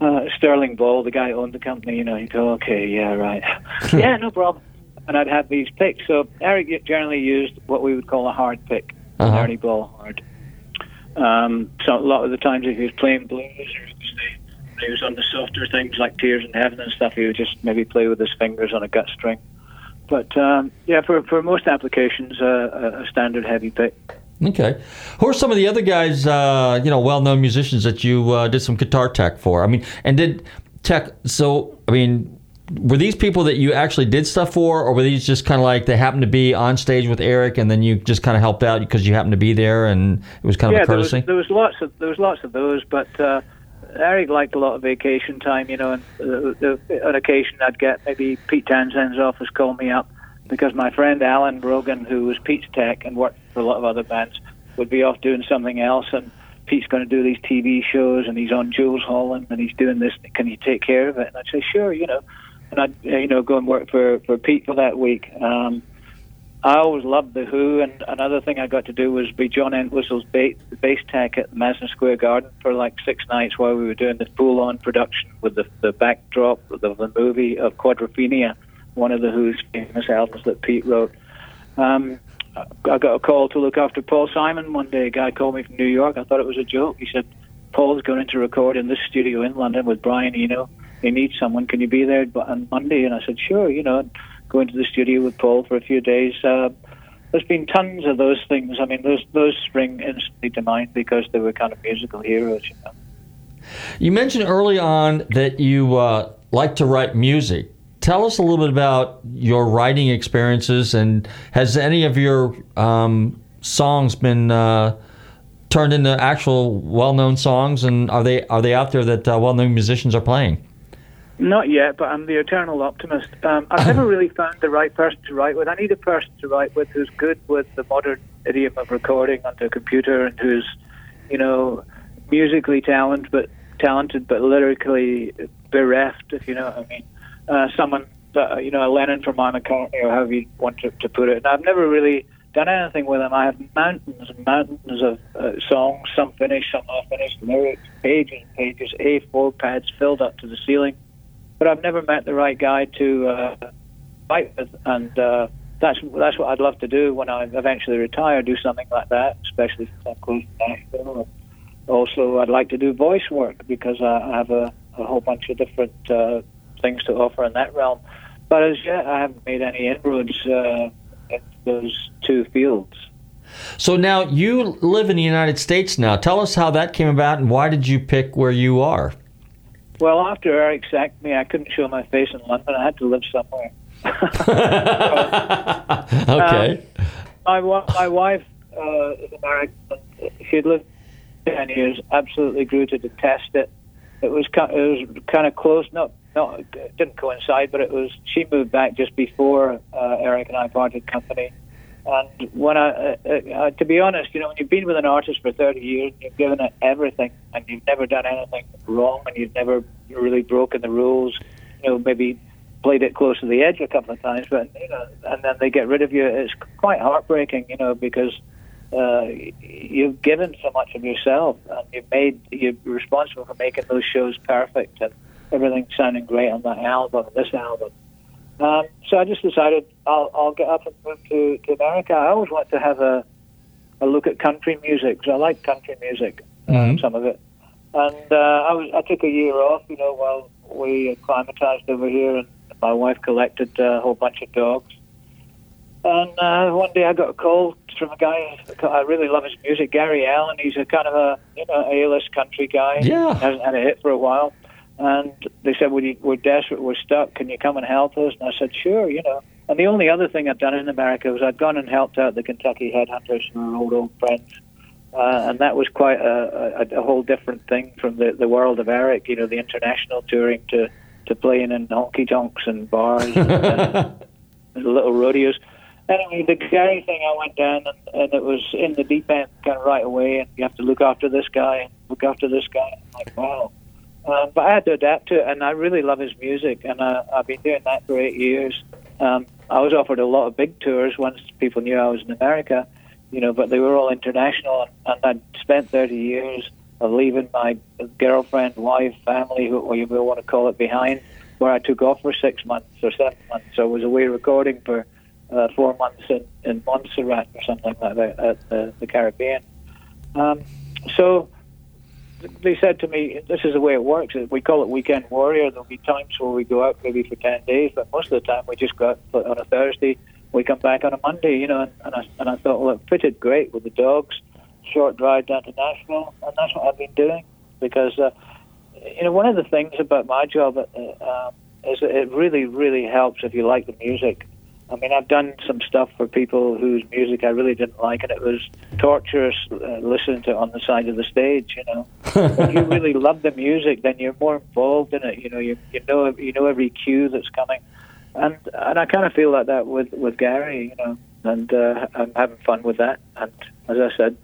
uh, Sterling Ball, the guy who owned the company, you know, he'd go, okay, yeah, right. yeah, no problem. And I'd have these picks. So Eric generally used what we would call a hard pick, Uh-huh. Ernie Ball hard. Um, so a lot of the times if he was playing blues or he was on the softer things like Tears in Heaven and stuff, he would just maybe play with his fingers on a gut string. But um, yeah, for, for most applications, uh, a, standard heavy pick. Okay. Who are some of the other guys, uh, you know, well-known musicians that you uh, did some guitar tech for? I mean, and did tech? So, I mean, were these people that you actually did stuff for, or were these just kind of like they happened to be on stage with Eric, and then you just kind of helped out because you happened to be there, and it was kind of yeah, a courtesy? There was, there was lots of there was lots of those, but uh, Eric liked a lot of vacation time. You know, and uh, on occasion I'd get maybe Pete Townshend's office call me up because my friend Alan Rogan, who was Pete's tech and worked for a lot of other bands, would be off doing something else, and Pete's going to do these TV shows, and he's on Jools Holland, and he's doing this. Can you take care of it? And I'd say, sure, you know, and I'd you know go and work for for Pete for that week. Um, I always loved the Who, and another thing I got to do was be John Entwistle's ba- bass tech at the Madison Square Garden for like six nights while we were doing the full-on production with the the backdrop of the, movie of Quadrophenia, one of the Who's famous albums that Pete wrote. Um, I got a call to look after Paul Simon one day. A guy called me from New York. I thought it was a joke. He said, Paul's going to record in this studio in London with Brian Eno. He needs someone. Can you be there on Monday? And I said, sure, you know, go into the studio with Paul for a few days. Uh, there's been tons of those things. I mean, those those spring instantly to mind because they were kind of musical heroes. You know? You mentioned early on that you uh, like to write music. Tell us a little bit about your writing experiences, and has any of your um, songs been uh, turned into actual well-known songs? And are they are they out there that uh, well-known musicians are playing? Not yet, but I'm the eternal optimist. Um, I've never really found the right person to write with. I need a person to write with who's good with the modern idiom of recording onto a computer and who's, you know, musically talented but talented but lyrically bereft, if you know what I mean. Uh, someone, that, you know, a Lennon from my McCartney or however you want to, to put it. And I've never really done anything with them. I have mountains and mountains of uh, songs, some finished, some not finished, lyrics, pages and pages, A4 pads filled up to the ceiling. But I've never met the right guy to uh, fight with, and uh, that's that's what I'd love to do when I eventually retire. Do something like that, especially since I'm close to Nashville. Also, I'd like to do voice work because I have a, a whole bunch of different uh, things to offer in that realm. But as yet, I haven't made any inroads uh, in those two fields. So now you live in the United States now. Tell us how that came about and why did you pick where you are? Well, after Eric sacked me, I couldn't show my face in London. I had to live somewhere. okay. Um, my my wife uh, is American. She had lived ten years. Absolutely grew to detest it. It was it was kind of close. Not not it didn't coincide, but it was. She moved back just before uh, Eric and I parted company. And when I, uh, uh, to be honest, you know, when you've been with an artist for 30 years, you've given it everything, and you've never done anything wrong, and you've never really broken the rules, you know, maybe played it close to the edge a couple of times, but you know, and then they get rid of you. It's quite heartbreaking, you know, because uh, you've given so much of yourself, and you've made you're responsible for making those shows perfect, and everything sounding great on that album, this album. Um, so I just decided I'll, I'll get up and move to, to America. I always want to have a, a look at country music because I like country music, mm-hmm. some of it. And uh, I was I took a year off, you know, while we acclimatized over here, and my wife collected a whole bunch of dogs. And uh, one day I got a call from a guy I really love his music, Gary Allan. He's a kind of a you know A-list country guy. Yeah, hasn't had a hit for a while and they said, we, we're desperate, we're stuck, can you come and help us? And I said, sure, you know. And the only other thing I'd done in America was I'd gone and helped out the Kentucky Headhunters, who were old, old friends. Uh, and that was quite a, a, a whole different thing from the, the world of Eric, you know, the international touring to, to playing in honky tonks and bars and, and little rodeos. Anyway, the Gary thing, I went down and, and it was in the deep end kind of right away, and you have to look after this guy and look after this guy. I'm like, wow. Um, but I had to adapt to it, and I really love his music, and uh, I've been doing that for eight years. Um, I was offered a lot of big tours once people knew I was in America, you know, but they were all international, and, I'd spent 30 years of leaving my girlfriend, wife, family, who you want to call it, behind, where I took off for six months or seven months. So I was away recording for uh, four months in, in Montserrat or something like that at the, the Caribbean. Um, so they said to me, "This is the way it works. We call it weekend warrior. There'll be times where we go out maybe for ten days, but most of the time we just go out on a Thursday. We come back on a Monday, you know." And, I and I thought, well, it fitted great with the dogs. Short drive down to Nashville, and that's what I've been doing because uh, you know one of the things about my job uh, uh, is that it really, really helps if you like the music I mean, I've done some stuff for people whose music I really didn't like, and it was torturous uh, listening to it on the side of the stage. You know, if you really love the music, then you're more involved in it. You know, you you know you know every cue that's coming, and and I kind of feel like that with with Gary. You know, and uh, I'm having fun with that. And as I said,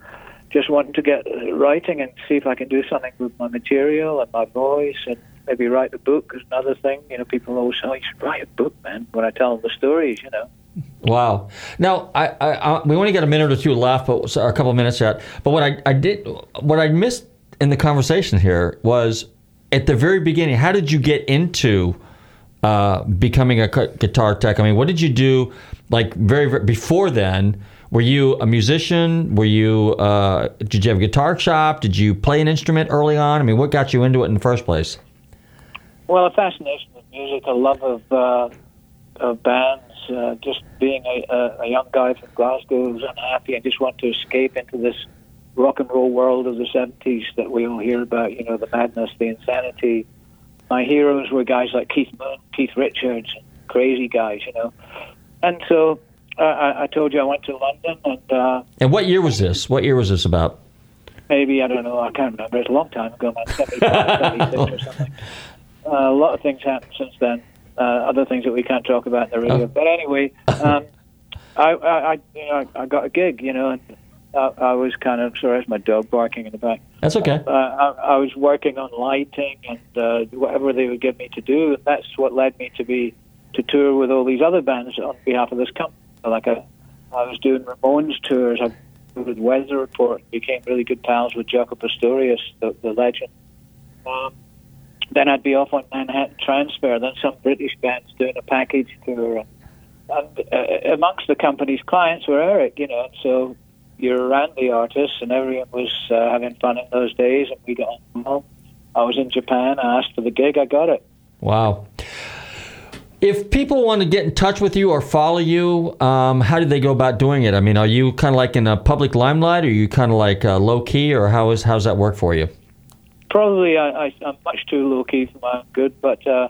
just wanting to get writing and see if I can do something with my material and my voice and maybe write a book is another thing. You know, people always say, oh, you should write a book, man, when I tell them the stories, you know. Wow. Now, I, I, I, we only got a minute or two left, but a couple of minutes yet. But what I, I did, what I missed in the conversation here was at the very beginning. How did you get into uh, becoming a guitar tech? I mean, what did you do? Like very, very before then, were you a musician? Were you? Uh, did you have a guitar shop? Did you play an instrument early on? I mean, what got you into it in the first place? Well, a fascination with music, a love of uh, of bands. Uh, just being a, a, a young guy from Glasgow who's unhappy and just want to escape into this rock and roll world of the 70s that we all hear about, you know, the madness, the insanity. My heroes were guys like Keith Moon, Keith Richards, crazy guys, you know. And so uh, I, I told you I went to London and. Uh, and what year was this? What year was this about? Maybe, I don't know, I can't remember. It's a long time ago, man, 75, 76 or something. Uh, a lot of things happened since then. Uh, other things that we can't talk about in the radio. Oh. But anyway, um, I, I, I, you know, I got a gig, you know, and I, I was kind of sorry, that's my dog barking in the back. That's okay. Uh, I, I was working on lighting and uh, whatever they would give me to do, and that's what led me to be to tour with all these other bands on behalf of this company. Like I, I was doing Ramones tours. I with Weather Report, became really good pals with Jaco Pastorius, the, the legend. Um, then I'd be off on Manhattan Transfer. Then some British bands doing a package tour, and, and uh, amongst the company's clients were Eric. You know, so you're around the artists, and everyone was uh, having fun in those days, and we got on well. I was in Japan. I asked for the gig. I got it. Wow. If people want to get in touch with you or follow you, um, how do they go about doing it? I mean, are you kind of like in a public limelight, or are you kind of like uh, low key, or how is how's that work for you? Probably, I, I, I'm much too low key for my own good, but uh,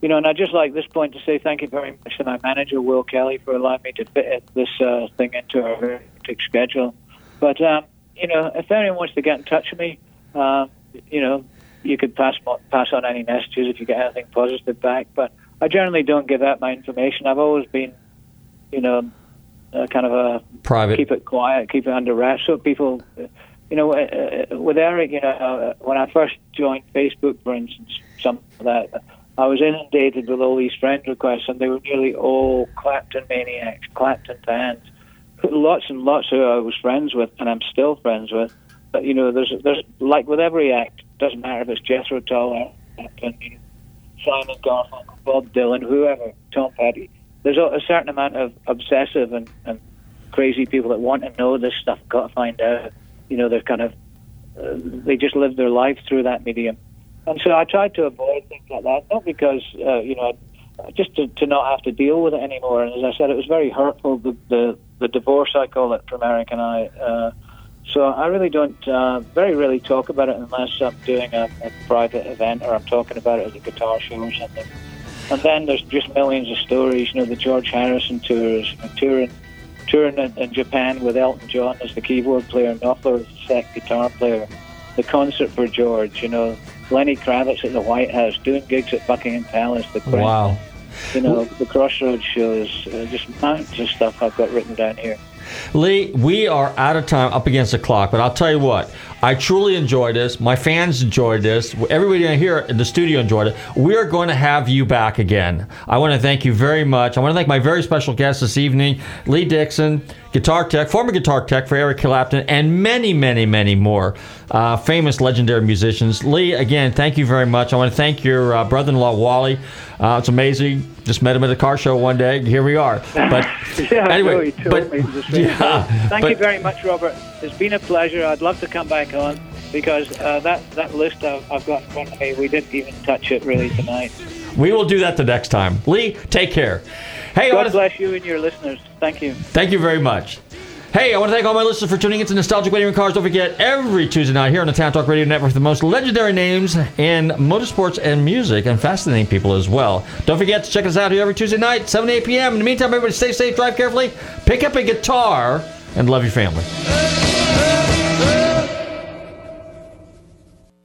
you know, and I'd just like this point to say thank you very much to my manager Will Kelly for allowing me to fit this uh, thing into our very hectic schedule. But um, you know, if anyone wants to get in touch with me, um, you know, you could pass pass on any messages if you get anything positive back. But I generally don't give out my information. I've always been, you know, uh, kind of a Private. keep it quiet, keep it under wraps, so people. You know, uh, uh, with Eric, you know, uh, when I first joined Facebook, for instance, some of that, I was inundated with all these friend requests, and they were nearly all Clapton maniacs, Clapton fans. Lots and lots of who I was friends with, and I'm still friends with. But you know, there's there's like with every act, doesn't matter if it's Jethro Tull Clapton, you know, Simon Garfunkel, Bob Dylan, whoever, Tom Petty. There's a, a certain amount of obsessive and, and crazy people that want to know this stuff. Got to find out. You know, they're kind of uh, they just live their life through that medium. And so I tried to avoid things like that, not because, uh, you know, just to, to not have to deal with it anymore. And as I said, it was very hurtful, the, the, the divorce, I call it, from Eric and I. Uh, so I really don't, uh, very rarely talk about it unless I'm doing a, a private event or I'm talking about it at a guitar show or something. And then there's just millions of stories, you know, the George Harrison tours, touring, touring in, in Japan with Elton John as the keyboard player, and Knopfler as the set guitar player, the concert for George, you know, Lenny Kravitz at the White House, doing gigs at Buckingham Palace, the Kremlin, Wow. you know, the Crossroads shows, uh, just mountains of stuff I've got written down here. Lee, we are out of time, up against the clock. But I'll tell you what, I truly enjoyed this. My fans enjoyed this. Everybody here in the studio enjoyed it. We are going to have you back again. I want to thank you very much. I want to thank my very special guest this evening, Lee Dickson, guitar tech, former guitar tech for Eric Clapton, and many, many, many more uh, famous, legendary musicians. Lee, again, thank you very much. I want to thank your uh, brother-in-law Wally. Uh, it's amazing. Just met him at a car show one day. Here we are. But yeah, anyway, I know, he told but- me the same. yeah, Thank but- you very much, Robert. It's been a pleasure. I'd love to come back on because uh, that that list I've, I've got in front of me, we didn't even touch it really tonight. We will do that the next time. Lee, take care. Hey, God to bless you and your listeners. Thank you. thank you very much. Hey, I want to thank all my listeners for tuning into Nostalgic Radio and Cars. Don't forget, every Tuesday night here on the Town Talk Radio Network, the most legendary names in motorsports and music, and fascinating people as well. Don't forget to check us out here every Tuesday night, 7 8 p.m. In the meantime, everybody stay safe, drive carefully, pick up a guitar, and love your family.